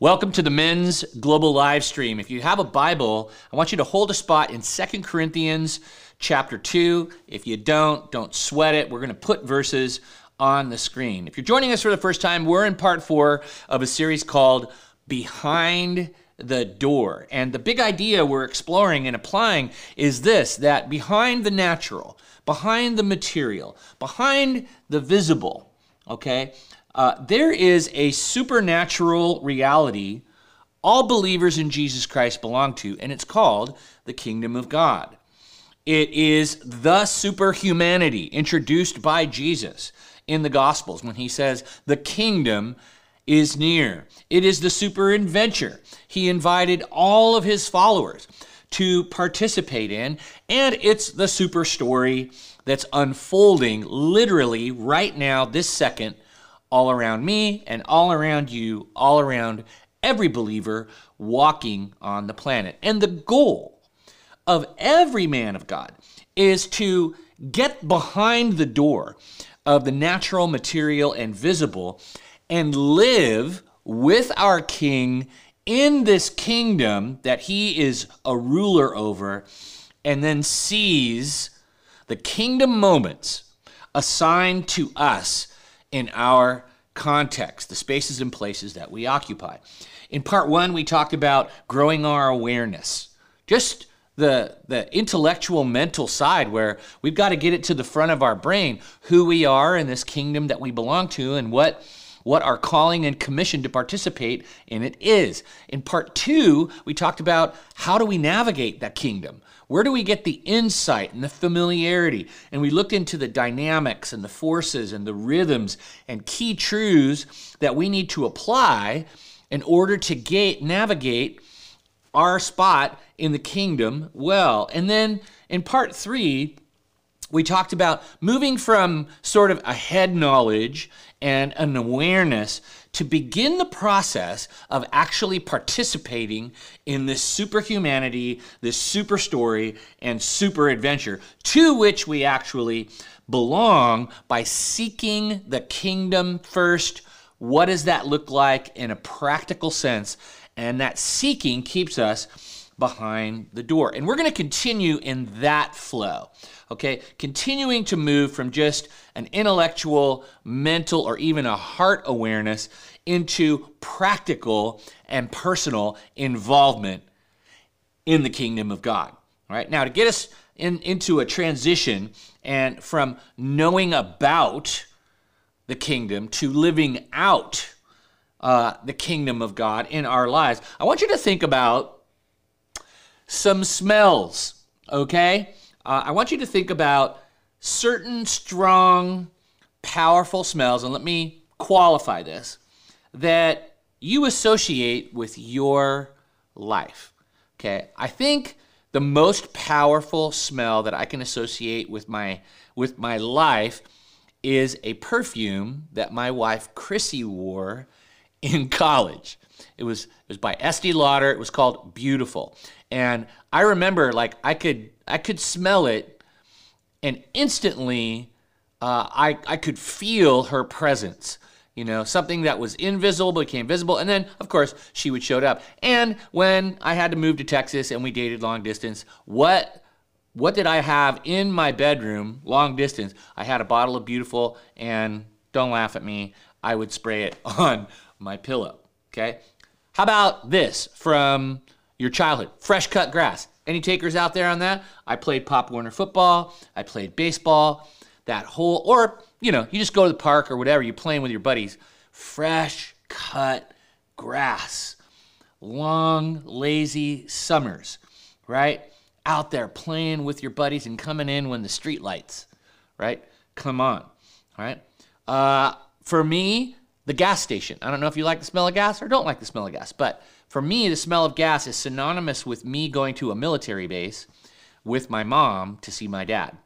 Welcome to the men's global live stream. If you have a Bible, I want you to hold a spot in 2 Corinthians chapter 2. If you don't, don't sweat it. We're going to put verses on the screen. If you're joining us for the first time, we're in part four of a series called Behind the Door. And the big idea we're exploring and applying is this that behind the natural, behind the material, behind the visible, okay, uh, there is a supernatural reality all believers in Jesus Christ belong to, and it's called the kingdom of God. It is the superhumanity introduced by Jesus in the Gospels when he says, The kingdom is near. It is the super adventure he invited all of his followers to participate in, and it's the super story that's unfolding literally right now, this second, all around me and all around you, all around every believer walking on the planet. And the goal of every man of God is to get behind the door of the natural, material, and visible and live with our King in this kingdom that he is a ruler over, and then sees the kingdom moments assigned to us in our context, the spaces and places that we occupy. In part one, we talked about growing our awareness. Just the, the intellectual mental side where we've got to get it to the front of our brain who we are in this kingdom that we belong to and what what our calling and commission to participate in it is. In part two, we talked about how do we navigate that kingdom? Where do we get the insight and the familiarity? And we looked into the dynamics and the forces and the rhythms and key truths that we need to apply in order to gate, navigate our spot in the kingdom well. And then in part three, we talked about moving from sort of a head knowledge and an awareness to begin the process of actually participating in this superhumanity, this super story, and super adventure to which we actually belong by seeking the kingdom first. What does that look like in a practical sense? And that seeking keeps us behind the door. And we're going to continue in that flow. Okay, continuing to move from just an intellectual, mental, or even a heart awareness into practical and personal involvement in the kingdom of God. Right, now to get us in, into a transition and from knowing about the kingdom to living out uh, the kingdom of God in our lives, I want you to think about some smells, okay? Uh, I want you to think about certain strong, powerful smells, and let me qualify this, that you associate with your life. Okay, I think the most powerful smell that I can associate with my with my life is a perfume that my wife Chrissy wore in college. It was it was by Estee Lauder. It was called Beautiful. And I remember like I could I could smell it and instantly uh, I, I could feel her presence. You know, something that was invisible became visible. And then, of course, she would show up. And when I had to move to Texas and we dated long distance, what what did I have in my bedroom long distance? I had a bottle of Beautiful, and don't laugh at me, I would spray it on my pillow. Okay? How about this from your childhood? Fresh cut grass. Any takers out there on that? I played Pop Warner football. I played baseball. That whole, or, you know, you just go to the park or whatever, you're playing with your buddies. Fresh cut grass. Long, lazy summers, right? Out there playing with your buddies and coming in when the street lights, right? Come on, all right? Uh, for me, the gas station. I don't know if you like the smell of gas or don't like the smell of gas, but for me, the smell of gas is synonymous with me going to a military base with my mom to see my dad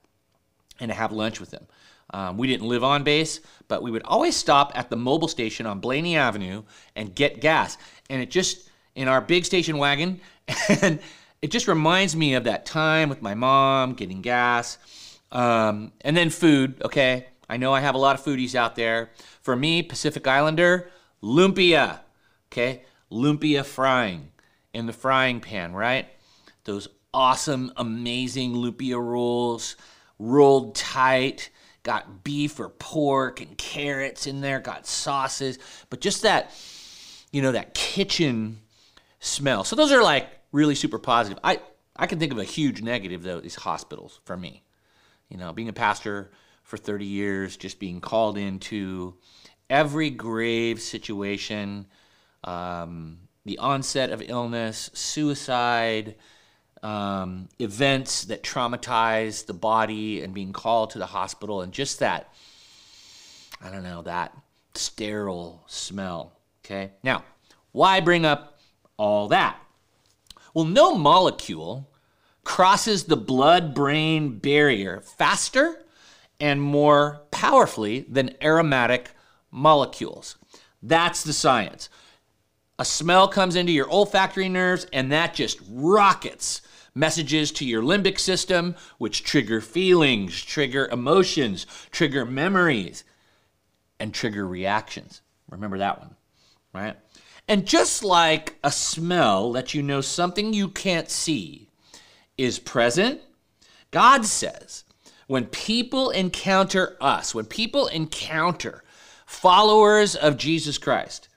and to have lunch with him. Um, we didn't live on base, but we would always stop at the Mobil station on Blaney Avenue and get gas. And it just, in our big station wagon, and it just reminds me of that time with my mom getting gas. Um, and then food, okay? I know I have a lot of foodies out there. For me, Pacific Islander, lumpia, okay? Lumpia frying in the frying pan, right? Those awesome, amazing lumpia rolls, rolled tight, got beef or pork and carrots in there, got sauces, but just that, you know, that kitchen smell. So those are like really super positive. I, I can think of a huge negative though, these hospitals for me. You know, being a pastor for 30 years, just being called into every grave situation, um, the onset of illness, suicide, um, events that traumatize the body and being called to the hospital and just that, I don't know, that sterile smell. Okay. Now, why bring up all that? Well, no molecule crosses the blood brain barrier faster and more powerfully than aromatic molecules. That's the science. A smell comes into your olfactory nerves and that just rockets messages to your limbic system, which trigger feelings, trigger emotions, trigger memories, and trigger reactions. Remember that one, right? And just like a smell lets you know something you can't see is present, God says when people encounter us, when people encounter followers of Jesus Christ,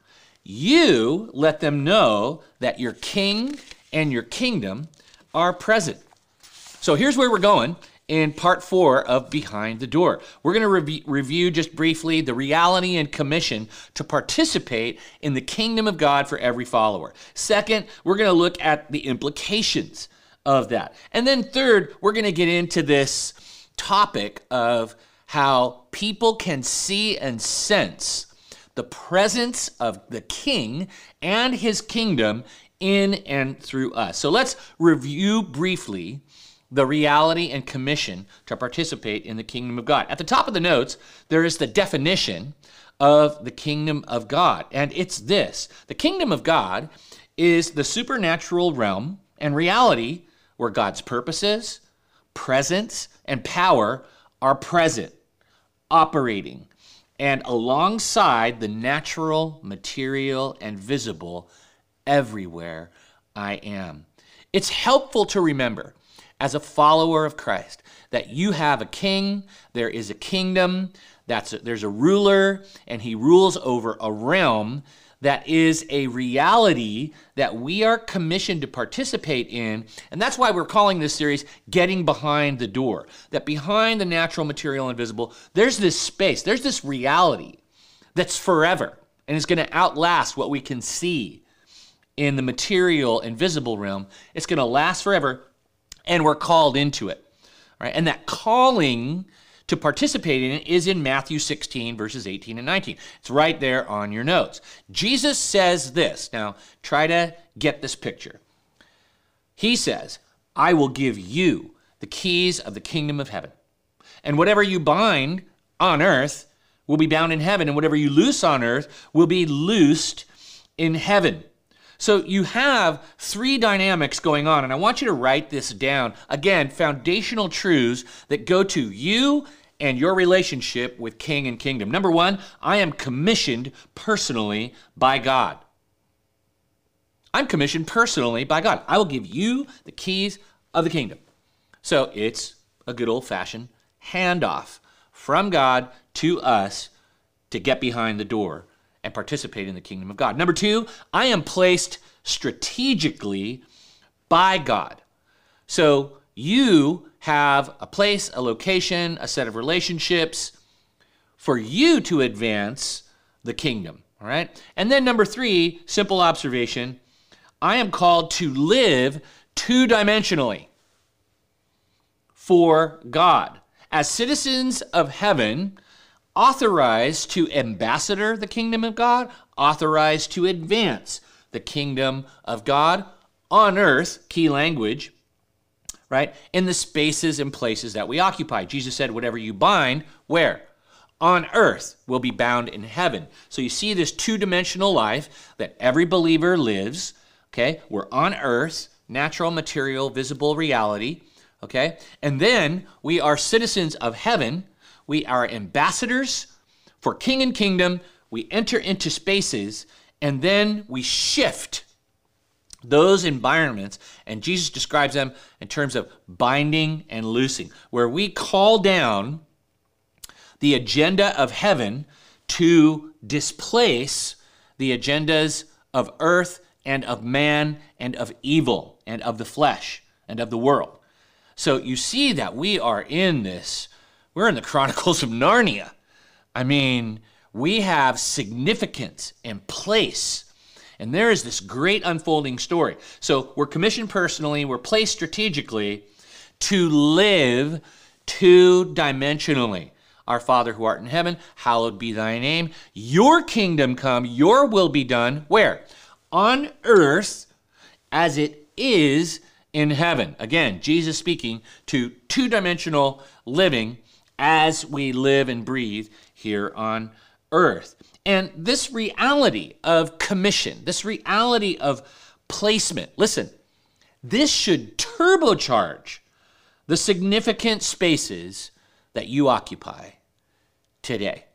you let them know that your king and your kingdom are present. So here's where we're going in part four of Behind the Door. We're going to re- review just briefly the reality and commission to participate in the kingdom of God for every follower. Second, we're going to look at the implications of that. And then third, we're going to get into this topic of how people can see and sense the presence of the king and his kingdom in and through us. So let's review briefly the reality and commission to participate in the kingdom of God. At the top of the notes, there is the definition of the kingdom of God, and it's this the kingdom of God is the supernatural realm and reality where God's purposes, presence, and power are present, operating, and alongside the natural, material, and visible everywhere I am. It's helpful to remember as a follower of Christ that you have a king, there is a kingdom, that's a, there's a ruler, and he rules over a realm that is a reality that we are commissioned to participate in. And that's why we're calling this series Getting Behind the Door. That behind the natural, material, invisible, there's this space, there's this reality that's forever and is going to outlast what we can see in the material invisible realm. It's going to last forever, and we're called into it. Right? And that calling to participate in it is in Matthew 16, verses 18 and 19. It's right there on your notes. Jesus says this. Now, try to get this picture. He says, I will give you the keys of the kingdom of heaven. And whatever you bind on earth will be bound in heaven, and whatever you loose on earth will be loosed in heaven. So you have three dynamics going on, and I want you to write this down. Again, foundational truths that go to you and your relationship with king and kingdom. Number one, I am commissioned personally by God. I'm commissioned personally by God. I will give you the keys of the kingdom. So it's a good old fashioned handoff from God to us to get behind the door and participate in the kingdom of God. Number two, I am placed strategically by God. So you have a place, a location, a set of relationships for you to advance the kingdom. All right. And then number three, simple observation I am called to live two dimensionally for God. As citizens of heaven, authorized to ambassador the kingdom of God, authorized to advance the kingdom of God on earth, key language, right? In the spaces and places that we occupy. Jesus said, whatever you bind, where? On earth will be bound in heaven. So you see this two dimensional life that every believer lives, okay? We're on earth, natural, material, visible reality, okay? And then we are citizens of heaven we are ambassadors for king and kingdom. We enter into spaces And then we shift those environments, and Jesus describes them in terms of binding and loosing, where we call down the agenda of heaven to displace the agendas of earth and of man and of evil and of the flesh and of the world. So you see that we are in this, we're in the Chronicles of Narnia. I mean, we have significance and place. And there is this great unfolding story. So we're commissioned personally, we're placed strategically to live two dimensionally. Our Father who art in heaven, hallowed be thy name. Your kingdom come, your will be done. Where? On earth as it is in heaven. Again, Jesus speaking to two dimensional living as we live and breathe here on earth. And this reality of commission, this reality of placement, listen, this should turbocharge the significant spaces that you occupy today,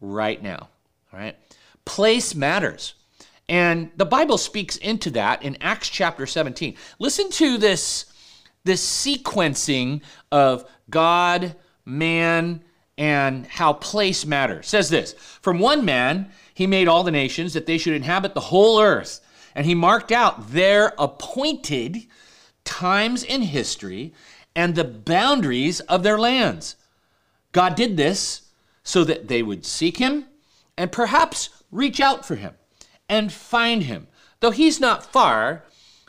right now. All right? Place matters. And the Bible speaks into that in Acts chapter 17. Listen to this, this sequencing of God, man, and how place matters. Says this From one man, he made all the nations that they should inhabit the whole earth. And he marked out their appointed times in history and the boundaries of their lands. God did this so that they would seek him and perhaps reach out for him and find him, though he's not far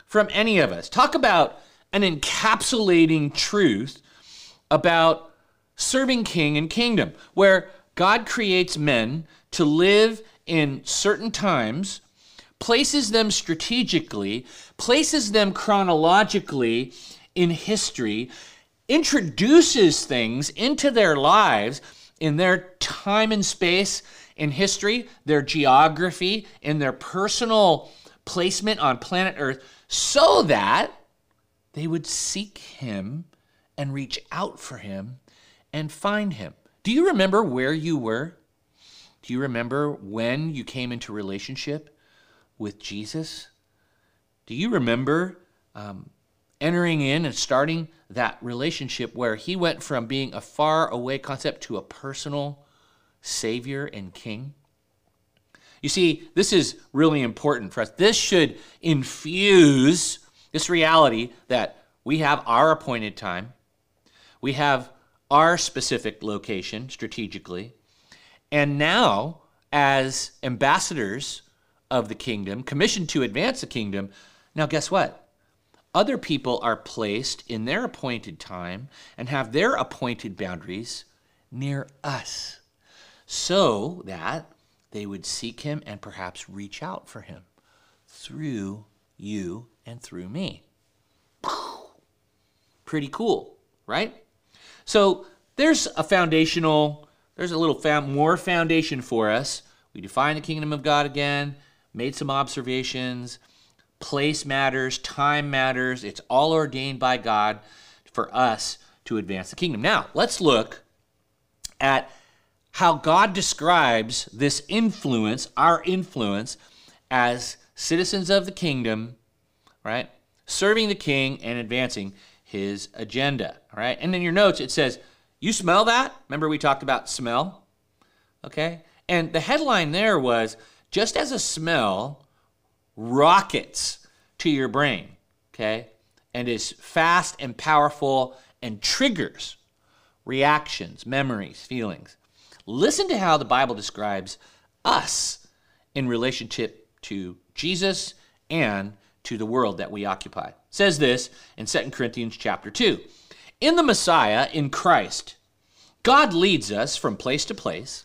from any of us. Talk about an encapsulating truth about serving king and kingdom, where God creates men to live in certain times, places them strategically, places them chronologically in history, introduces things into their lives in their time and space in history, their geography, in their personal placement on planet Earth, so that they would seek Him and reach out for Him and find Him. Do you remember where you were? Do you remember when you came into relationship with Jesus? Do you remember um, entering in and starting that relationship where he went from being a far away concept to a personal Savior and King? You see, this is really important for us. This should infuse this reality that we have our appointed time, we have our specific location strategically, and now, as ambassadors of the kingdom, commissioned to advance the kingdom, now guess what? Other people are placed in their appointed time and have their appointed boundaries near us so that they would seek him and perhaps reach out for him through you and through me. Pretty cool, right? So there's a foundational, there's a little fam- more foundation for us. We define the kingdom of God again, made some observations Place matters, time matters. It's all ordained by God for us to advance the kingdom. Now, let's look at how God describes this influence, our influence, as citizens of the kingdom, right? Serving the king and advancing his agenda, all right? And in your notes, it says, You smell that? Remember, we talked about smell? Okay? And the headline there was just as a smell rockets to your brain, okay, and is fast and powerful and triggers reactions, memories, feelings. Listen to how the Bible describes us in relationship to Jesus and to the world that we occupy. Says this in 2 Corinthians chapter 2. In the Messiah, in Christ, God leads us from place to place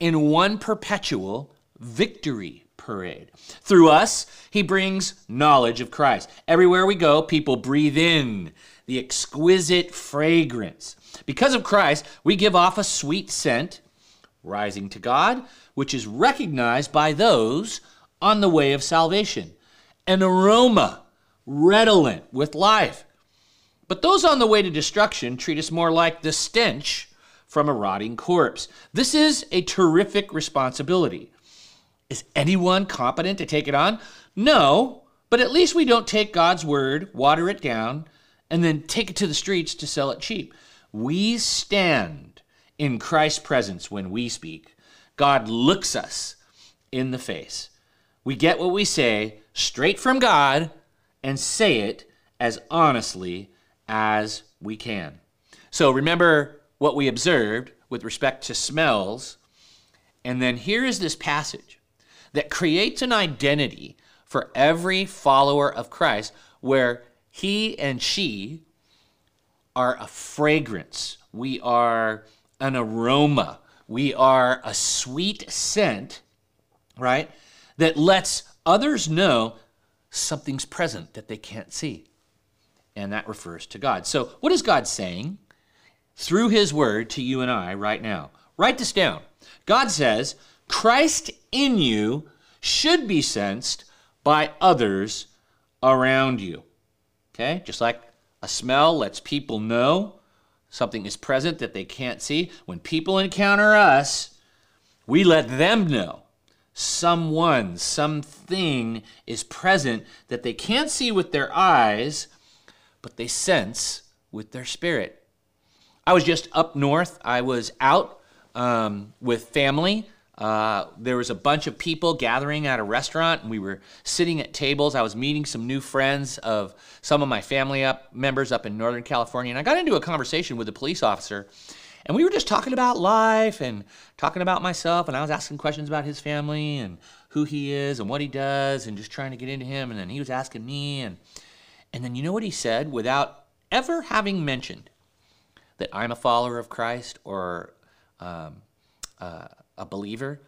in one perpetual victory parade. Through us, he brings knowledge of Christ. Everywhere we go, people breathe in the exquisite fragrance. Because of Christ, we give off a sweet scent, rising to God, which is recognized by those on the way of salvation, an aroma redolent with life. But those on the way to destruction treat us more like the stench from a rotting corpse. This is a terrific responsibility. Is anyone competent to take it on? No, but at least we don't take God's word, water it down, and then take it to the streets to sell it cheap. We stand in Christ's presence when we speak. God looks us in the face. We get what we say straight from God and say it as honestly as we can. So remember what we observed with respect to smells. And then here is this passage that creates an identity for every follower of Christ where he and she are a fragrance. We are an aroma. We are a sweet scent, right? That lets others know something's present that they can't see. And that refers to God. So, what is God saying through His Word to you and I right now? Write this down. God says, Christ in you should be sensed by others around you. Okay? Just like a smell lets people know something is present that they can't see. When people encounter us, we let them know someone, something is present that they can't see with their eyes, but they sense with their spirit. I was just up north. I was out um, with family uh, there was a bunch of people gathering at a restaurant, and we were sitting at tables. I was meeting some new friends of some of my family up members up in Northern California, and I got into a conversation with a police officer, and we were just talking about life and talking about myself, and I was asking questions about his family and who he is and what he does, and just trying to get into him, and then he was asking me, and and then you know what he said without ever having mentioned that I'm a follower of Christ or um, uh, a believer,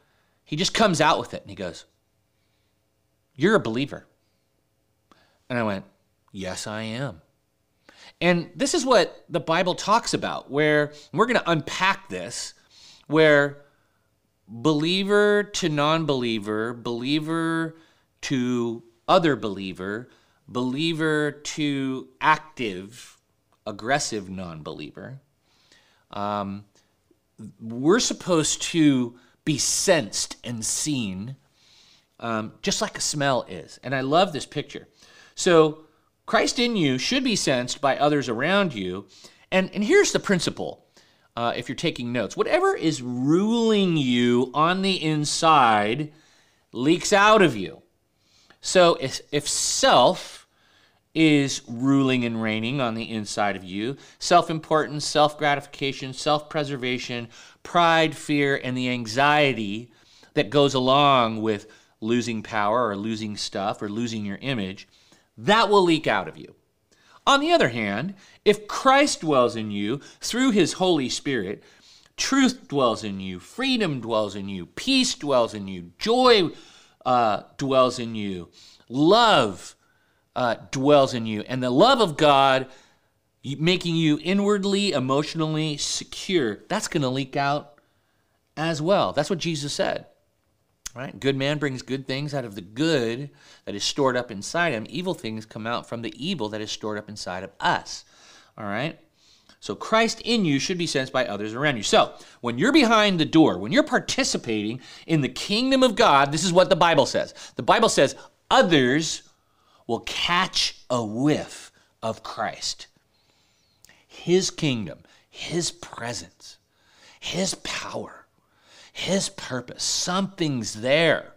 he just comes out with it and he goes, You're a believer. And I went, Yes, I am. And this is what the Bible talks about, where we're going to unpack this, where believer to non believer, believer to other believer, believer to active, aggressive non believer, um, we're supposed to be sensed and seen um, just like a smell is. And I love this picture. So, Christ in you should be sensed by others around you. And, and here's the principle uh, if you're taking notes whatever is ruling you on the inside leaks out of you. So, if, if self, is ruling and reigning on the inside of you self importance, self gratification, self preservation, pride, fear, and the anxiety that goes along with losing power or losing stuff or losing your image, that will leak out of you. On the other hand, if Christ dwells in you through his Holy Spirit, truth dwells in you, freedom dwells in you, peace dwells in you, joy uh, dwells in you, love uh, dwells in you. And the love of God making you inwardly, emotionally secure, that's going to leak out as well. That's what Jesus said. Right? Good man brings good things out of the good that is stored up inside him. Evil things come out from the evil that is stored up inside of us. All right? So Christ in you should be sensed by others around you. So when you're behind the door, when you're participating in the kingdom of God, this is what the Bible says. The Bible says others will catch a whiff of Christ. His kingdom, His presence, His power, His purpose. Something's there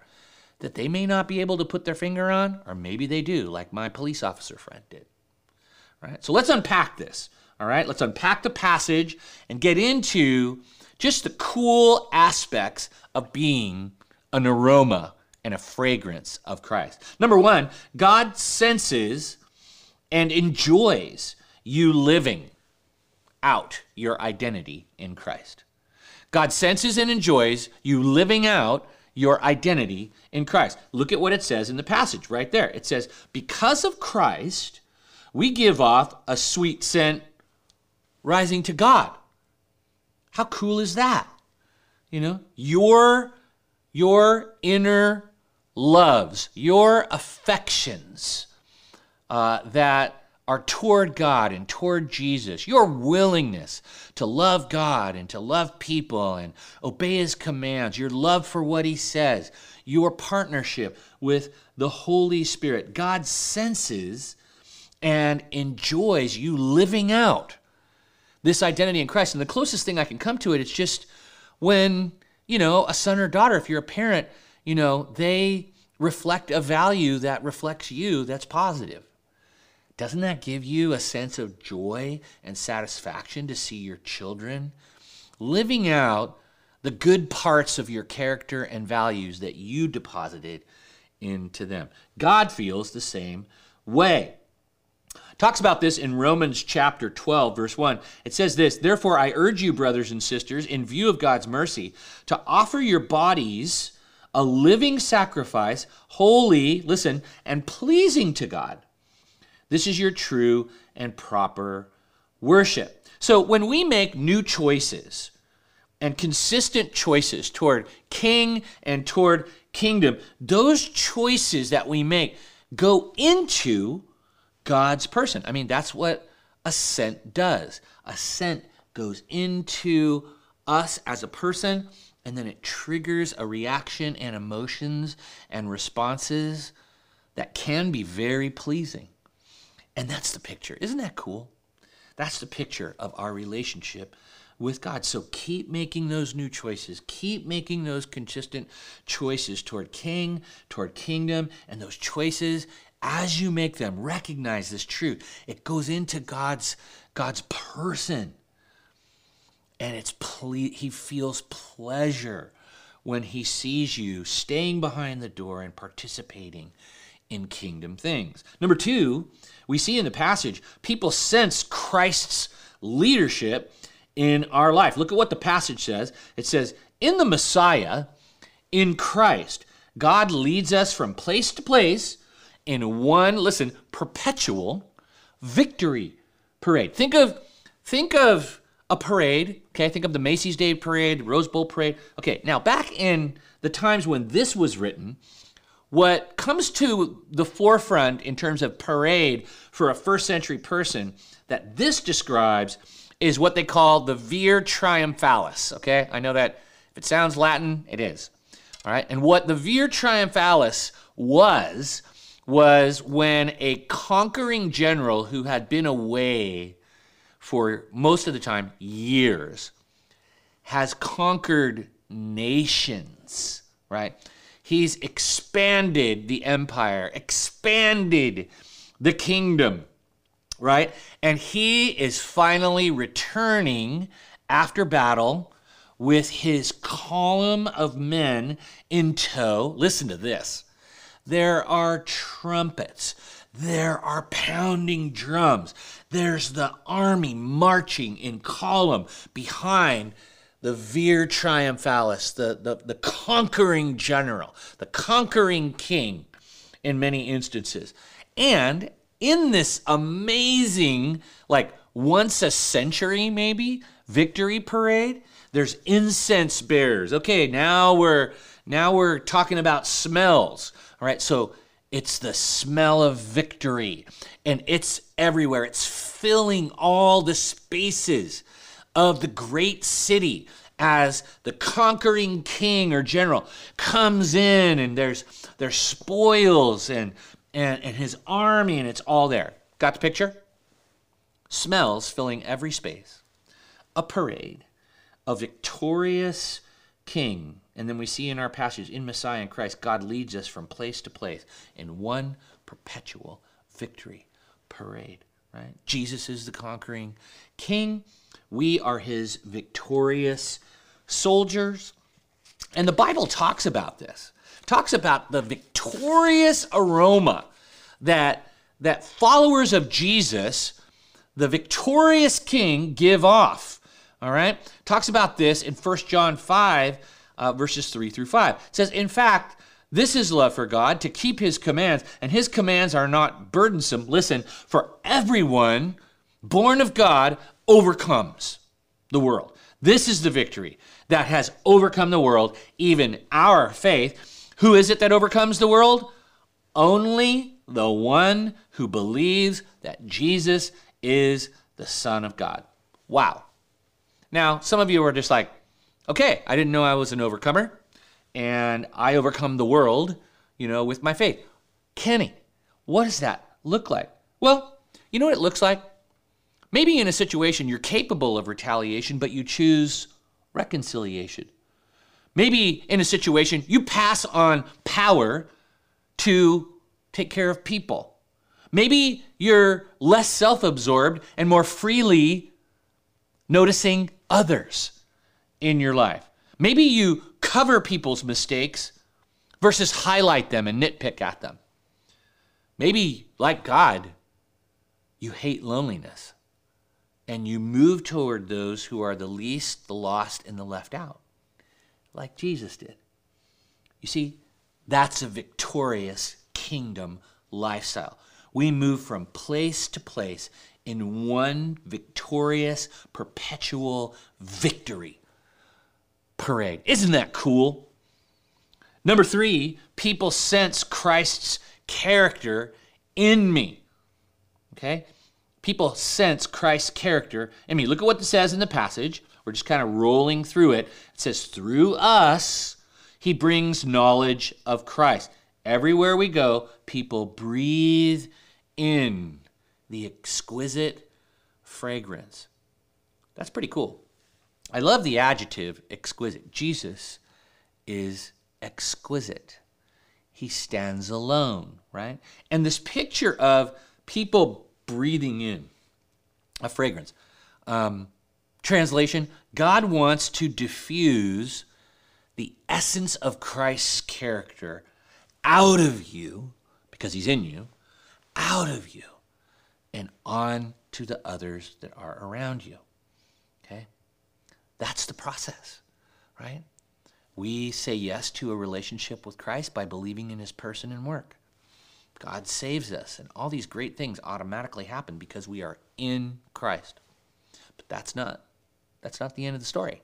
that they may not be able to put their finger on, or maybe they do, like my police officer friend did. All right, so let's unpack this. All right, let's unpack the passage and get into just the cool aspects of being an aroma and a fragrance of Christ. Number one, God senses and enjoys you living out your identity in Christ. God senses and enjoys you living out your identity in Christ. Look at what it says in the passage right there. It says, Because of Christ, we give off a sweet scent rising to God. How cool is that? You know, your your inner loves, your affections uh, that are toward God and toward Jesus, your willingness to love God and to love people and obey His commands, your love for what He says, your partnership with the Holy Spirit. God senses and enjoys you living out this identity in Christ. And the closest thing I can come to it is just when, you know, a son or daughter, if you're a parent, you know, they reflect a value that reflects you that's positive. Doesn't that give you a sense of joy and satisfaction to see your children living out the good parts of your character and values that you deposited into them? God feels the same way. Talks about this in Romans chapter 12, verse 1. It says this Therefore, I urge you, brothers and sisters, in view of God's mercy, to offer your bodies a living sacrifice, holy, listen, and pleasing to God this is your true and proper worship. So when we make new choices and consistent choices toward king and toward kingdom, those choices that we make go into God's person. I mean, that's what assent does. Assent goes into us as a person, and then it triggers a reaction and emotions and responses that can be very pleasing. And that's the picture. Isn't that cool? That's the picture of our relationship with God. So keep making those new choices. Keep making those consistent choices toward king, toward kingdom, and those choices as you make them, recognize this truth. It goes into God's God's person. And it's ple- he feels pleasure when he sees you staying behind the door and participating in kingdom things. Number 2, we see in the passage, people sense Christ's leadership in our life. Look at what the passage says. It says, In the Messiah, in Christ, God leads us from place to place in one, listen, perpetual victory parade. Think of think of a parade, okay? Think of the Macy's Day Parade, Rose Bowl Parade. Okay, now back in the times when this was written, what comes to the forefront in terms of parade for a first century person that this describes is what they call the Vir Triumphalis. Okay, I know that if it sounds Latin, it is. All right, and what the Vir Triumphalis was was when a conquering general who had been away for most of the time years has conquered nations, right? He's expanded the empire, expanded the kingdom, right? And he is finally returning after battle with his column of men in tow. Listen to this. There are trumpets. There are pounding drums. There's the army marching in column behind the vir triumphalis, the, the, the conquering general, the conquering king in many instances. And in this amazing, like once a century maybe, victory parade, there's incense bearers. Okay, now we're now we're talking about smells. All right, so it's the smell of victory and it's everywhere. It's filling all the spaces of the great city as the conquering king or general comes in and there's there's spoils and and, and his army and it's all there. Got the picture? Smells filling every space. A parade. A victorious king. And then we see in our passage in Messiah and Christ, God leads us from place to place in one perpetual victory parade. Right? Jesus is the conquering king. We are his victorious soldiers. And the Bible talks about this, talks about the victorious aroma that, that followers of Jesus, the victorious king, give off. All right? Talks about this in 1 John 5, uh, verses 3 through 5. It says, In fact, this is love for God, to keep his commands, and his commands are not burdensome. Listen, for everyone born of God overcomes the world. This is the victory that has overcome the world, even our faith. Who is it that overcomes the world? Only the one who believes that Jesus is the Son of God. Wow. Now, some of you are just like, okay, I didn't know I was an overcomer. and I overcome the world, you know, with my faith. Kenny, what does that look like? Well, you know what it looks like? Maybe in a situation you're capable of retaliation, but you choose reconciliation. Maybe in a situation you pass on power to take care of people. Maybe you're less self absorbed and more freely noticing others in your life. Maybe you cover people's mistakes versus highlight them and nitpick at them. Maybe, like God, you hate loneliness and you move toward those who are the least, the lost, and the left out, like Jesus did. You see, that's a victorious kingdom lifestyle. We move from place to place in one victorious, perpetual victory parade. Isn't that cool? Number three, people sense Christ's character in me. Okay? People sense Christ's character I mean, Look at what it says in the passage. We're just kind of rolling through it. It says, Through us, he brings knowledge of Christ. Everywhere we go, people breathe in the exquisite fragrance. That's pretty cool. I love the adjective exquisite. Jesus is exquisite. He stands alone, right? And this picture of people breathing in a fragrance. Um, translation God wants to diffuse the essence of Christ's character out of you, because he's in you, out of you, and on to the others that are around you. Okay? That's the process, right? We say yes to a relationship with Christ by believing in his person and work. God saves us, and all these great things automatically happen because we are in Christ. But that's not that's not the end of the story.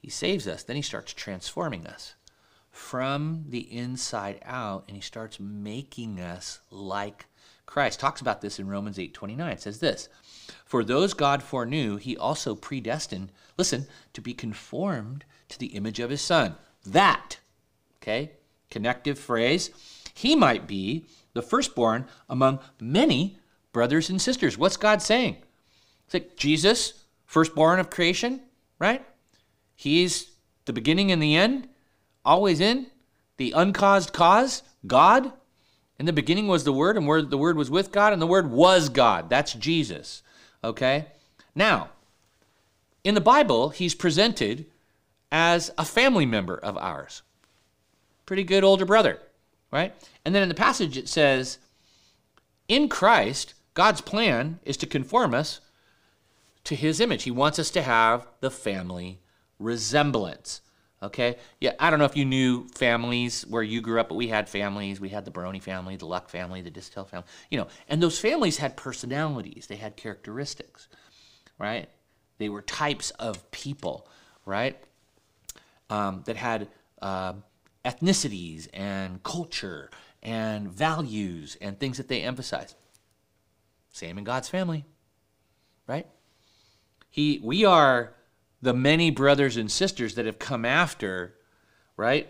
He saves us, then he starts transforming us from the inside out and he starts making us like Christ. Talks about this in Romans 8:29. It says this, "For those God foreknew, he also predestined, listen, to be conformed to the image of his son." That, okay? Connective phrase he might be the firstborn among many brothers and sisters. What's God saying? It's like Jesus, firstborn of creation, right? He's the beginning and the end, always in, the uncaused cause, God. In the beginning was the Word, and word, the Word was with God, and the Word was God. That's Jesus. Okay? Now, in the Bible, he's presented as a family member of ours. Pretty good older brother right? And then in the passage it says, in Christ, God's plan is to conform us to his image. He wants us to have the family resemblance. Okay? Yeah, I don't know if you knew families where you grew up, but we had families. We had the Baroni family, the Luck family, the Distel family, you know, and those families had personalities, they had characteristics, right? They were types of people, right? Um, that had uh, ethnicities and culture and values and things that they emphasize. Same in God's family, right? He, we are the many brothers and sisters that have come after, right?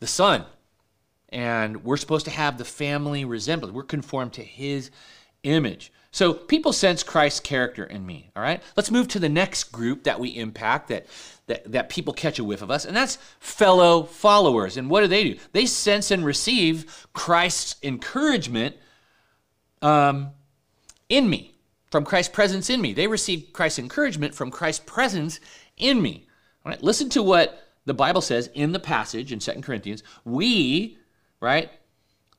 The Son. And we're supposed to have the family resemblance. We're conformed to His image. So people sense Christ's character in me, all right? Let's move to the next group that we impact that, that, that people catch a whiff of us, and that's fellow followers. And what do they do? They sense and receive Christ's encouragement um, in me, from Christ's presence in me. They receive Christ's encouragement from Christ's presence in me. All right, listen to what the Bible says in the passage in Second Corinthians. We, right,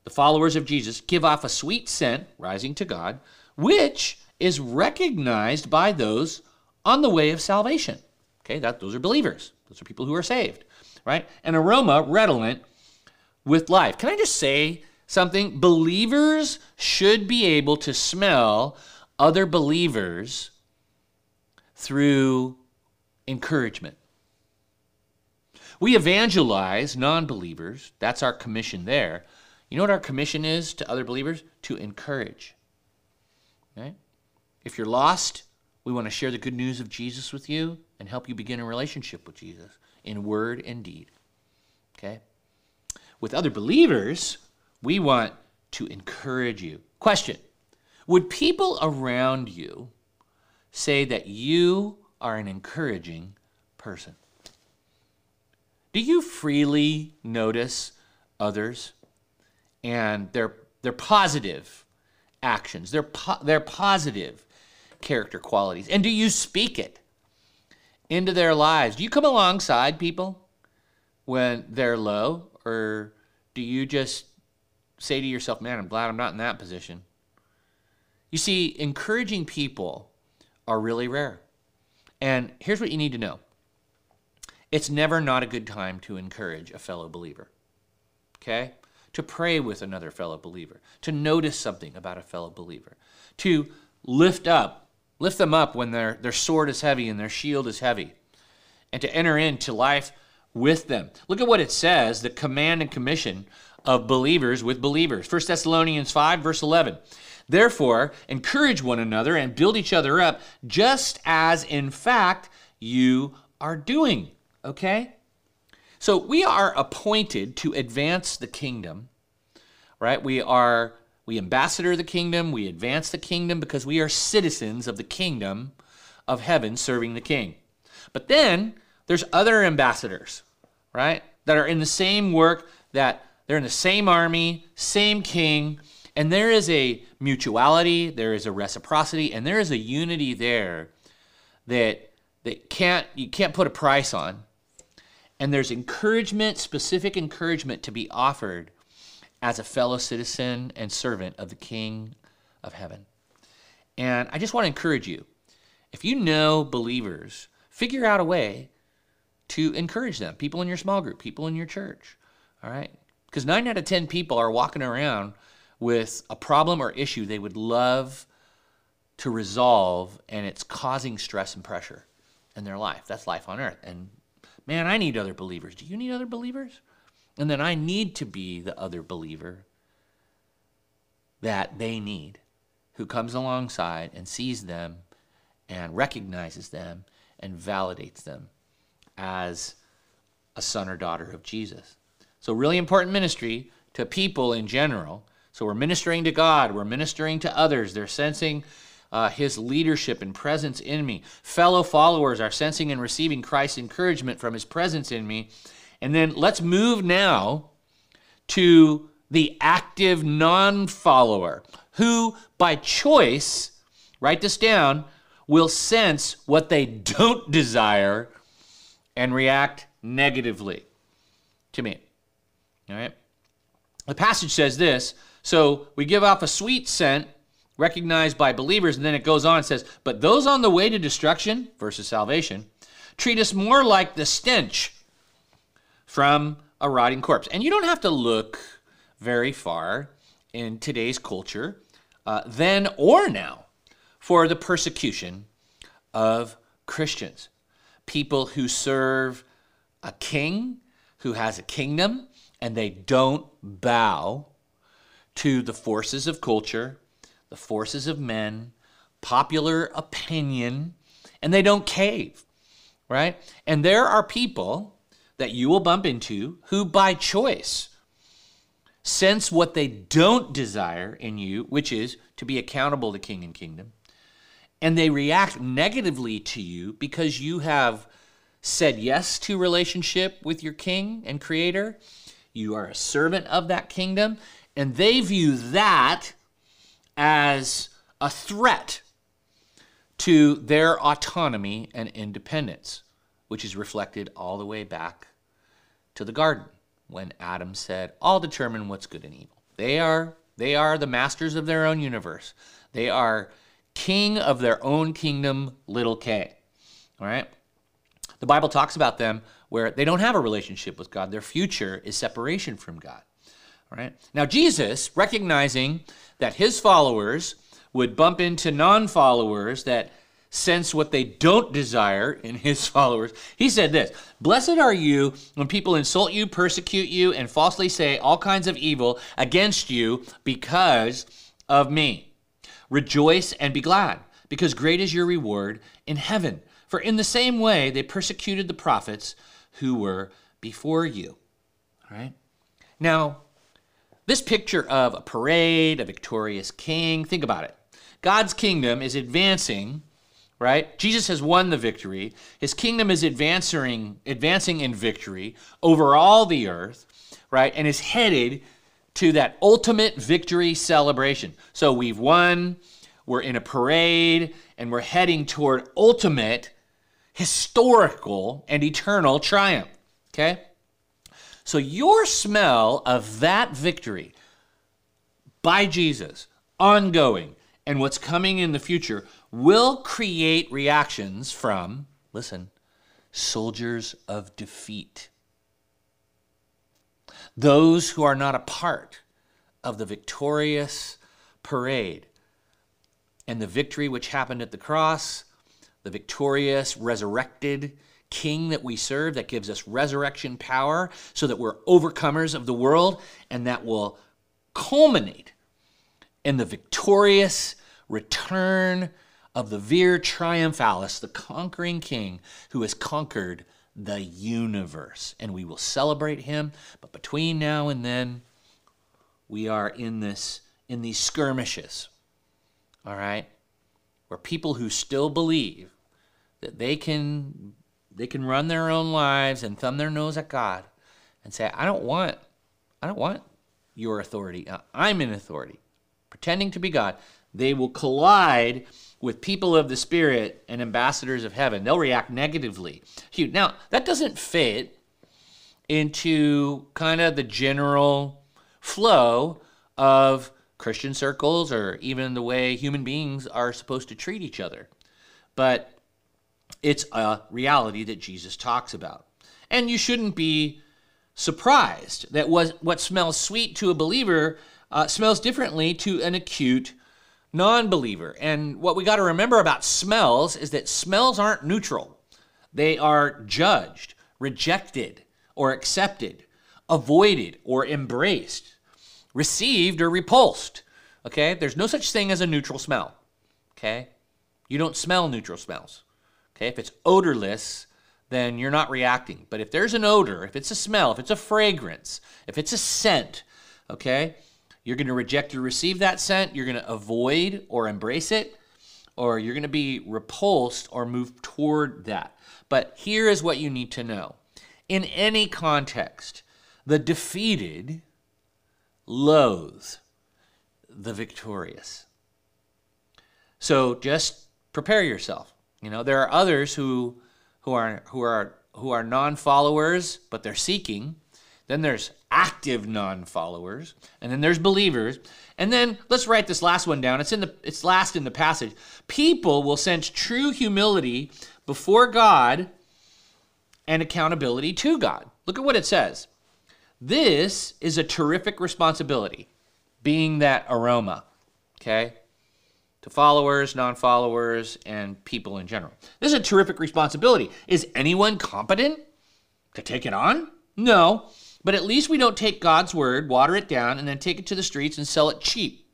the followers of Jesus, give off a sweet scent, rising to God which is recognized by those on the way of salvation. Okay, that those are believers. Those are people who are saved, right? An aroma redolent with life. Can I just say something? Believers should be able to smell other believers through encouragement. We evangelize non believers. That's our commission there. You know what our commission is to other believers? To encourage. Okay? If you're lost, we want to share the good news of Jesus with you and help you begin a relationship with Jesus in word and deed. Okay? With other believers, we want to encourage you. Question Would people around you say that you are an encouraging person? Do you freely notice others and their, their positive actions, their, po- their positive character qualities? And do you speak it into their lives? Do you come alongside people when they're low? Or do you just say to yourself, man, I'm glad I'm not in that position? You see, encouraging people are really rare. And here's what you need to know it's never not a good time to encourage a fellow believer. Okay? To pray with another fellow believer, to notice something about a fellow believer, to lift up, lift them up when their, their sword is heavy and their shield is heavy, and to enter into life with them. Look at what it says the command and commission of believers with believers. 1 Thessalonians 5, verse 11. Therefore, encourage one another and build each other up, just as in fact you are doing. Okay? So we are appointed to advance the kingdom, right? We are we ambassador the kingdom, we advance the kingdom because we are citizens of the kingdom of heaven serving the king. But then there's other ambassadors, right? That are in the same work, that they're in the same army, same king, and there is a mutuality, there is a reciprocity, and there is a unity there that that can't you can't put a price on. And there's encouragement, specific encouragement to be offered as a fellow citizen and servant of the King of heaven. And I just want to encourage you if you know believers, figure out a way to encourage them, people in your small group, people in your church. All right? Because nine out of 10 people are walking around with a problem or issue they would love to resolve, and it's causing stress and pressure in their life. That's life on earth. And man, I need other believers. Do you need other believers? And then I need to be the other believer that they need, who comes alongside and sees them and recognizes them and validates them as a son or daughter of Jesus. So, really important ministry to people in general. So, we're ministering to God, we're ministering to others. They're sensing uh, his leadership and presence in me. Fellow followers are sensing and receiving Christ's encouragement from his presence in me. And then let's move now to the active non follower who, by choice, write this down, will sense what they don't desire and react negatively to me. All right? The passage says this so we give off a sweet scent recognized by believers, and then it goes on and says, But those on the way to destruction versus salvation treat us more like the stench from a rotting corpse. And you don't have to look very far in today's culture, uh, then or now, for the persecution of Christians. People who serve a king who has a kingdom and they don't bow to the forces of culture, the forces of men, popular opinion, and they don't cave, right? And there are people that you will bump into who, by choice, sense what they don't desire in you, which is to be accountable to king and kingdom, and they react negatively to you because you have said yes to relationship with your king and creator. You are a servant of that kingdom, and they view that as a threat to their autonomy and independence, which is reflected all the way back to the garden when Adam said, "I'll determine what's good and evil." They are they are the masters of their own universe. They are king of their own kingdom, little k. All right? The Bible talks about them where they don't have a relationship with God. Their future is separation from God. All right? Now Jesus, recognizing that his followers would bump into non followers that sense what they don't desire in his followers. He said this Blessed are you when people insult you, persecute you, and falsely say all kinds of evil against you because of me. Rejoice and be glad, because great is your reward in heaven. For in the same way they persecuted the prophets who were before you. All right? Now, this picture of a parade, a victorious king, think about it. God's kingdom is advancing, right? Jesus has won the victory. His kingdom is advancing, advancing in victory over all the earth, right? And is headed to that ultimate victory celebration. So we've won, we're in a parade, and we're heading toward ultimate historical and eternal triumph. Okay? So your smell of that victory by Jesus, ongoing, and what's coming in the future will create reactions from, listen, soldiers of defeat. Those who are not a part of the victorious parade and the victory which happened at the cross, the victorious, resurrected King that we serve that gives us resurrection power so that we're overcomers of the world and that will culminate in the victorious return of the vir triumphalis, the conquering king who has conquered the universe. And we will celebrate him, but between now and then, we are in this in these skirmishes. All right? Where people who still believe that they can they can run their own lives and thumb their nose at God and say, I don't want, I don't want your authority. I'm in authority. Pretending to be God. They will collide with people of the Spirit and ambassadors of heaven. They'll react negatively. Now, that doesn't fit into kind of the general flow of Christian circles or even the way human beings are supposed to treat each other. But it's a reality that Jesus talks about. And you shouldn't be surprised that what, smells sweet to a believer uh, smells differently to an acute non believer. And what we got to remember about smells is that smells aren't neutral, they are judged, rejected, or accepted, avoided, or embraced, received, or repulsed. Okay? There's no such thing as a neutral smell. Okay? You don't smell neutral smells. Okay, if it's odorless, then you're not reacting. But if there's an odor, if it's a smell, if it's a fragrance, if it's a scent, okay, you're going to reject or receive that scent, you're going to avoid or embrace it, or you're going to be repulsed or move toward that. But here is what you need to know in any context, the defeated loathe the victorious. So just prepare yourself. You know, there are others who who are who are who are non-followers, but they're seeking. Then there's active non-followers, and then there's believers. And then let's write this last one down. It's in the it's last in the passage. People will sense true humility before God and accountability to God. Look at what it says. This is a terrific responsibility, being that aroma. Okay? to followers, non followers, and people in general. This is a terrific responsibility. Is anyone competent to take it on? No, but at least we don't take God's word, water it down, and then take it to the streets and sell it cheap.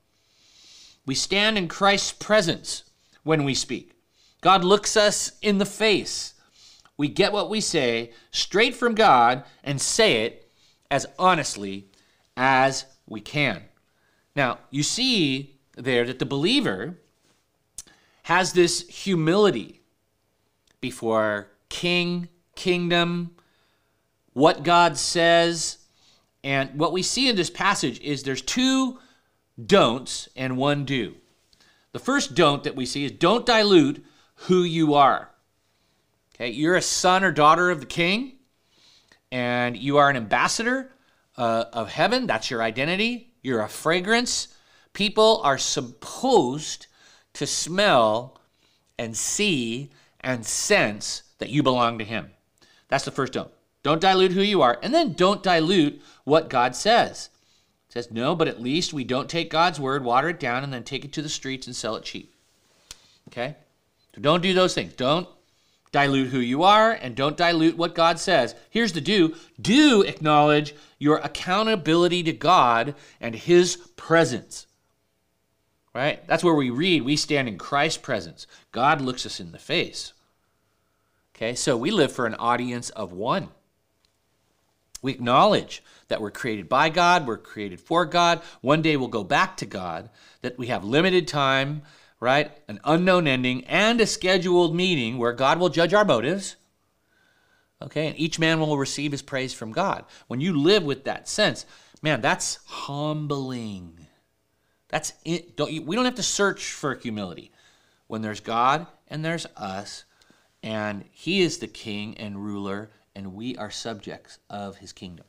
We stand in Christ's presence when we speak. God looks us in the face. We get what we say straight from God and say it as honestly as we can. Now, you see there that the believer has this humility before king, kingdom, what God says. And what we see in this passage is there's two don'ts and one do. The first don't that we see is don't dilute who you are. Okay, you're a son or daughter of the king, and you are an ambassador uh, of heaven. That's your identity. You're a fragrance. People are supposed to smell and see and sense that you belong to Him. That's the first don't. Don't dilute who you are, and then don't dilute what God says. It says, no, but at least we don't take God's word, water it down, and then take it to the streets and sell it cheap. Okay? So don't do those things. Don't dilute who you are, and don't dilute what God says. Here's the do do acknowledge your accountability to God and His presence right? That's where we read, we stand in Christ's presence. God looks us in the face. Okay, so we live for an audience of one. We acknowledge that we're created by God, we're created for God. One day we'll go back to God, that we have limited time, right? An unknown ending, and a scheduled meeting where God will judge our motives. Okay, and each man will receive his praise from God. When you live with that sense, man, that's humbling. That's it. Don't we don't have to search for humility. When there's God and there's us, and He is the King and ruler, and we are subjects of His kingdom.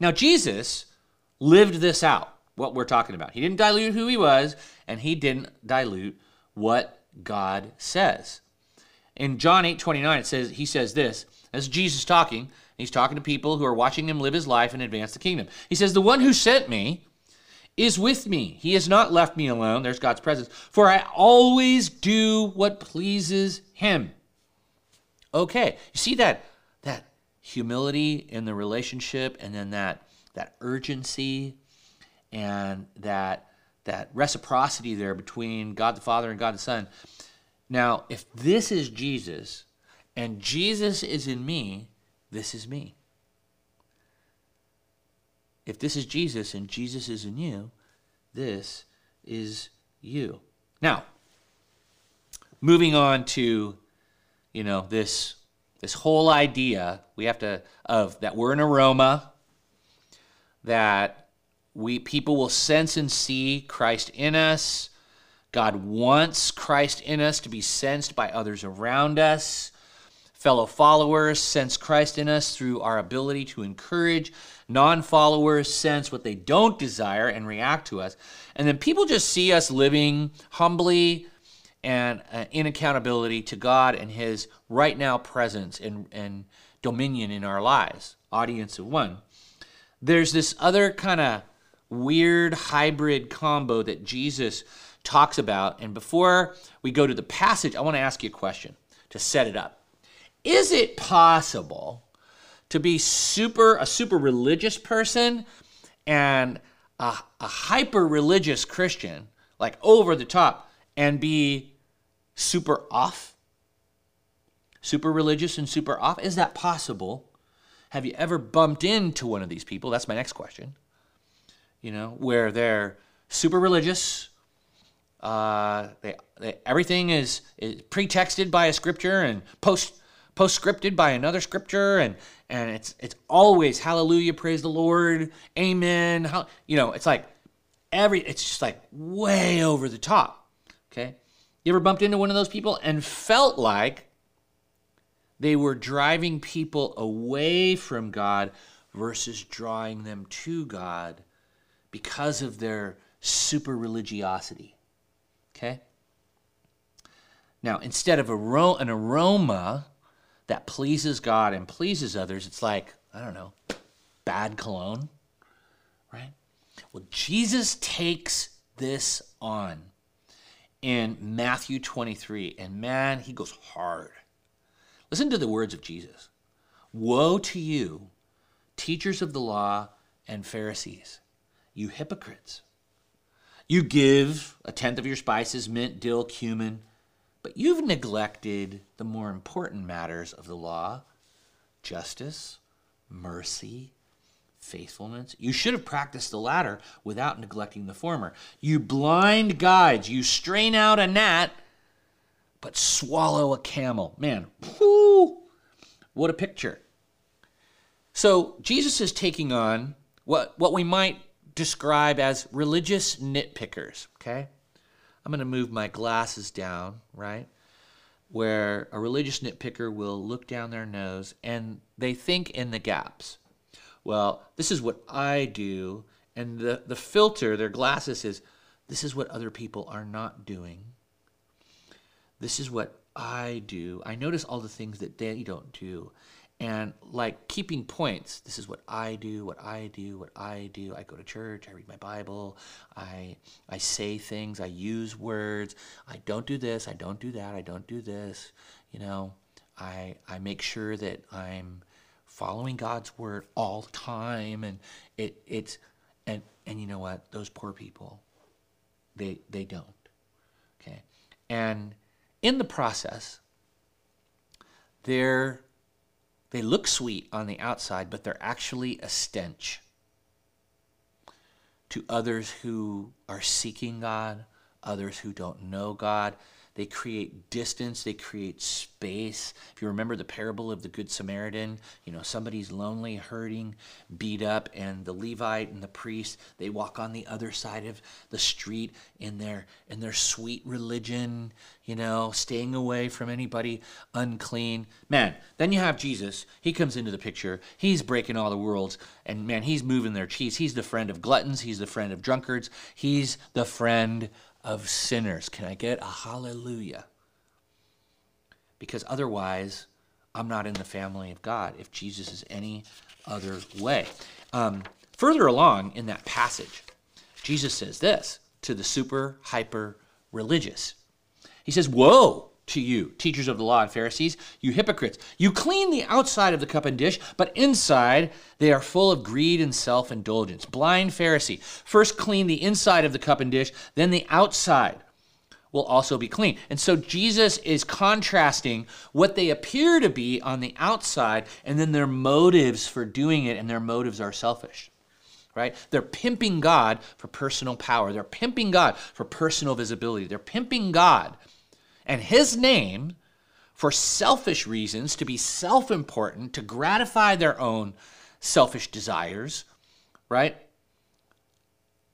Now, Jesus lived this out, what we're talking about. He didn't dilute who He was, and He didn't dilute what God says. In John 8 29, it says, He says this, as Jesus talking, he's talking to people who are watching him live his life and advance the kingdom. He says, The one who sent me is with me. He has not left me alone. There's God's presence. For I always do what pleases him. Okay. You see that that humility in the relationship and then that that urgency and that that reciprocity there between God the Father and God the Son. Now, if this is Jesus and Jesus is in me, this is me. If this is Jesus and Jesus is in you, this is you. Now, moving on to, you know, this this whole idea we have to of that we're an aroma that we people will sense and see Christ in us. God wants Christ in us to be sensed by others around us. Fellow followers sense Christ in us through our ability to encourage. Non followers sense what they don't desire and react to us. And then people just see us living humbly and uh, in accountability to God and His right now presence and, and dominion in our lives. Audience of one. There's this other kind of weird hybrid combo that Jesus talks about. And before we go to the passage, I want to ask you a question to set it up. Is it possible to be super a super religious person and a, a hyper religious Christian, like over the top, and be super off? Super religious and super off? Is that possible? Have you ever bumped into one of these people? That's my next question. You know, where they're super religious, uh, they, they, everything is, is pretexted by a scripture and post postscripted by another scripture and and it's it's always hallelujah praise the lord amen you know it's like every it's just like way over the top okay you ever bumped into one of those people and felt like they were driving people away from god versus drawing them to god because of their super religiosity okay now instead of an aroma that pleases God and pleases others, it's like, I don't know, bad cologne, right? Well, Jesus takes this on in Matthew 23, and man, he goes hard. Listen to the words of Jesus Woe to you, teachers of the law and Pharisees, you hypocrites! You give a tenth of your spices, mint, dill, cumin but you've neglected the more important matters of the law justice, mercy, faithfulness. You should have practiced the latter without neglecting the former. You blind guides, you strain out a gnat, but swallow a camel. Man, whoo, what a picture. So Jesus is taking on what, what we might describe as religious nitpickers, okay? I'm going to move my glasses down, right? Where a religious nitpicker will look down their nose and they think in the gaps. Well, this is what I do. And the, the filter, their glasses, is this is what other people are not doing. This is what I do. I notice all the things that they don't do and like keeping points this is what i do what i do what i do i go to church i read my bible i i say things i use words i don't do this i don't do that i don't do this you know i i make sure that i'm following god's word all the time and it it's and and you know what those poor people they they don't okay and in the process they're They look sweet on the outside, but they're actually a stench to others who are seeking God, others who don't know God. They create distance, they create space. If you remember the parable of the Good Samaritan, you know, somebody's lonely, hurting, beat up, and the Levite and the priest, they walk on the other side of the street in their in their sweet religion, you know, staying away from anybody unclean. Man, then you have Jesus. He comes into the picture. He's breaking all the worlds, and man, he's moving their cheese. He's the friend of gluttons, he's the friend of drunkards, he's the friend of sinners. Can I get a hallelujah? Because otherwise, I'm not in the family of God if Jesus is any other way. Um, further along in that passage, Jesus says this to the super hyper religious. He says, Woe to you, teachers of the law and Pharisees, you hypocrites. You clean the outside of the cup and dish, but inside they are full of greed and self indulgence. Blind Pharisee, first clean the inside of the cup and dish, then the outside will also be clean. And so Jesus is contrasting what they appear to be on the outside and then their motives for doing it, and their motives are selfish. Right? They're pimping God for personal power. They're pimping God for personal visibility. They're pimping God and his name for selfish reasons, to be self important, to gratify their own selfish desires, right?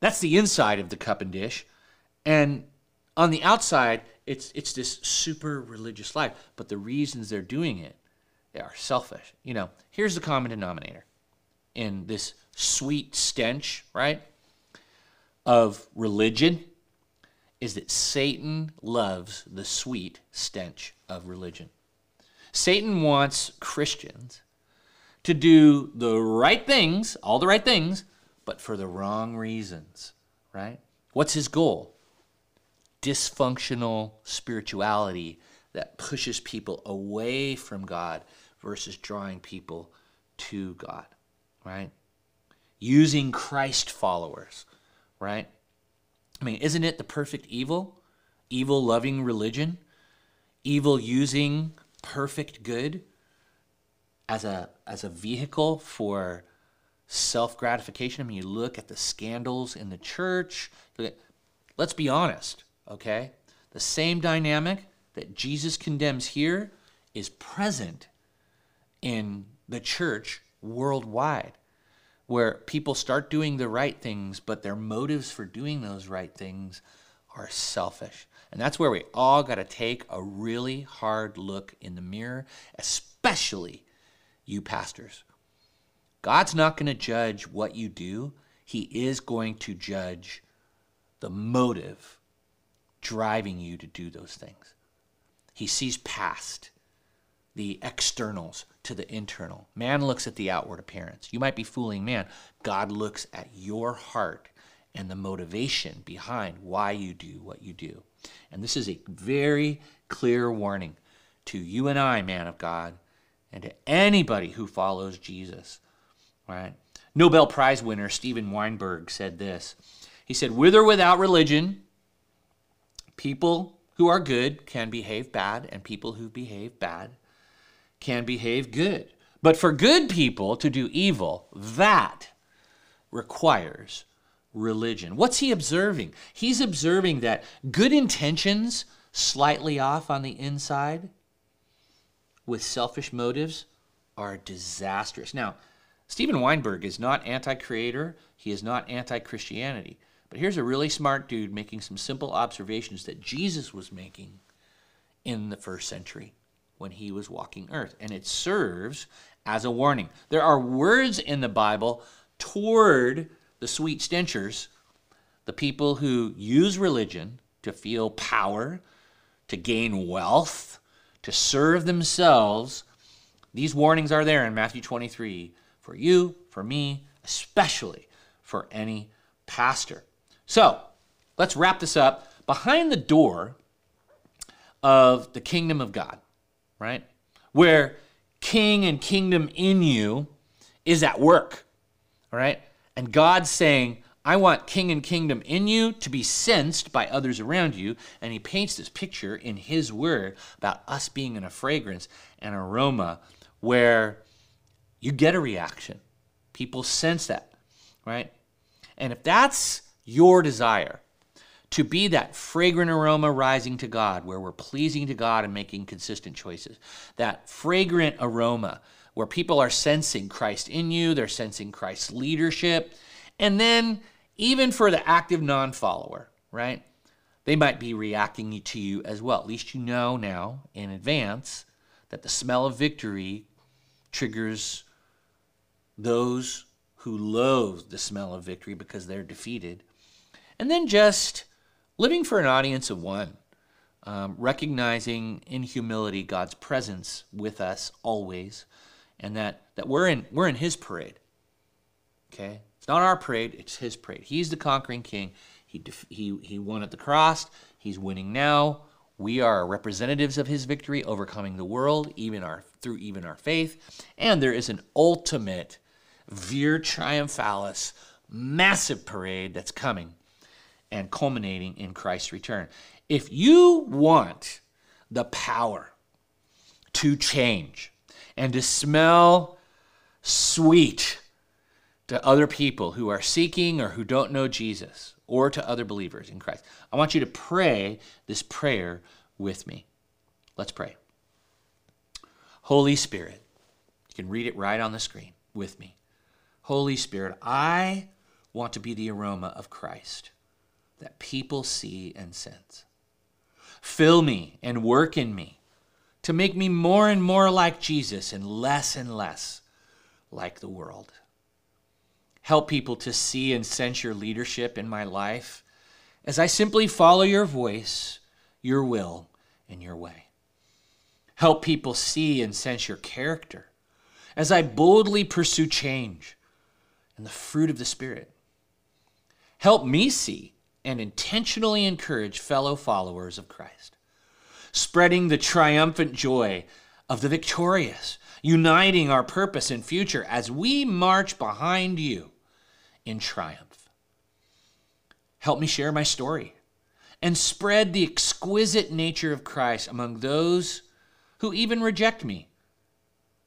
That's the inside of the cup and dish. And on the outside, it's, it's this super religious life. But the reasons they're doing it, they are selfish. You know, here's the common denominator in this sweet stench, right, of religion is that Satan loves the sweet stench of religion. Satan wants Christians to do the right things, all the right things, but for the wrong reasons, right? What's his goal? Dysfunctional spirituality that pushes people away from God versus drawing people to God, right? Using Christ followers, right? I mean, isn't it the perfect evil? Evil loving religion? Evil using perfect good as a, as a vehicle for self gratification? I mean, you look at the scandals in the church. Let's be honest, okay? The same dynamic that Jesus condemns here is present in the church worldwide where people start doing the right things, but their motives for doing those right things are selfish. And that's where we all got to take a really hard look in the mirror, especially you pastors. God's not going to judge what you do, He is going to judge the motive driving you to do those things. He sees past the externals to the internal. Man looks at the outward appearance. You might be fooling man. God looks at your heart and the motivation behind why you do what you do. And this is a very clear warning to you and I, man of God, and to anybody who follows Jesus. Right? Nobel Prize winner Steven Weinberg said this. He said, With or without religion, people who are good can behave bad, and people who behave bad can behave good. But for good people to do evil, that requires religion. What's he observing? He's observing that good intentions, slightly off on the inside, with selfish motives, are disastrous. Now, Steven Weinberg is not anti creator, he is not anti Christianity. But here's a really smart dude making some simple observations that Jesus was making in the first century when he was walking earth. And it serves as a warning. There are words in the Bible toward the sweet stenchers, the people who use religion to feel power, to gain wealth, to serve themselves. These warnings are there in Matthew 23 for you, for me, especially for any pastor. So let's wrap this up. Behind the door of the kingdom of God, right? Where king and kingdom in you is at work, all right? And God's saying, I want king and kingdom in you to be sensed by others around you. And he paints this picture in his word about us being in a fragrance and aroma where you get a reaction. People sense that, right? And if that's your desire, to be that fragrant aroma rising to God, where we're pleasing to God and making consistent choices, that fragrant aroma where people are sensing Christ in you, they're sensing Christ's leadership, and then even for the active non follower, right? They might be reacting to you as well. At least you know now in advance that the smell of victory triggers those who loathe the smell of victory because they're defeated. And then just living for an audience of one, um, recognizing in humility God's presence with us always, and that, that we're, in, we're in His parade. Okay? It's not our parade, it's His parade. He's the conquering king. He, def- he, he won at the cross, He's winning now. We are representatives of his victory, overcoming the world, even our through even our faith. And there is an ultimate Vir Triumphalis massive parade that's coming and culminating in Christ's return. If you want the power to change and to smell sweet to other people who are seeking or who don't know Jesus or to other believers in Christ, I want you to pray this prayer with me. Let's pray. Holy Spirit, you can read it right on the screen with me. Holy Spirit, I want to be the aroma of Christ that people see and sense. Fill me and work in me to make me more and more like Jesus and less and less like the world. Help people to see and sense your leadership in my life as I simply follow your voice, your will, and your way. Help people see and sense your character as I boldly pursue change and the fruit of the Spirit. Help me see and intentionally encourage fellow followers of Christ, spreading the triumphant joy of the victorious, uniting our purpose and future as we march behind you in triumph. Help me share my story and spread the exquisite nature of Christ among those who even reject me,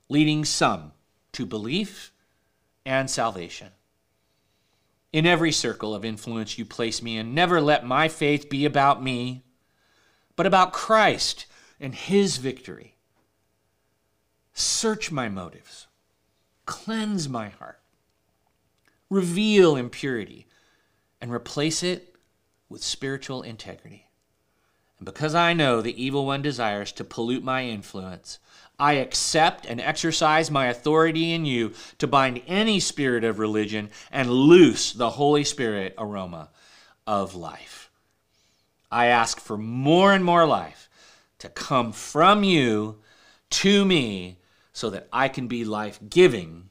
leading some to belief and salvation. In every circle of influence you place me in, never let my faith be about me, but about Christ and his victory. Search my motives, cleanse my heart, reveal impurity, and replace it with spiritual integrity. And because I know the evil one desires to pollute my influence, I accept and exercise my authority in you to bind any spirit of religion and loose the Holy Spirit aroma of life. I ask for more and more life to come from you to me so that I can be life giving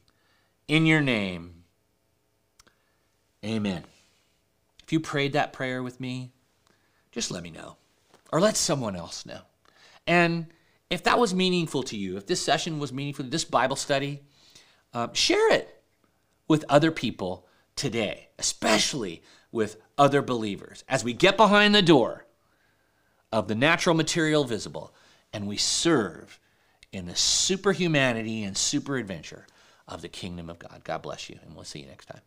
in your name. Amen. If you prayed that prayer with me, just let me know or let someone else know. And if that was meaningful to you, if this session was meaningful, this Bible study, um, share it with other people today, especially with other believers, as we get behind the door of the natural material visible and we serve in the superhumanity and super adventure of the kingdom of God. God bless you, and we'll see you next time.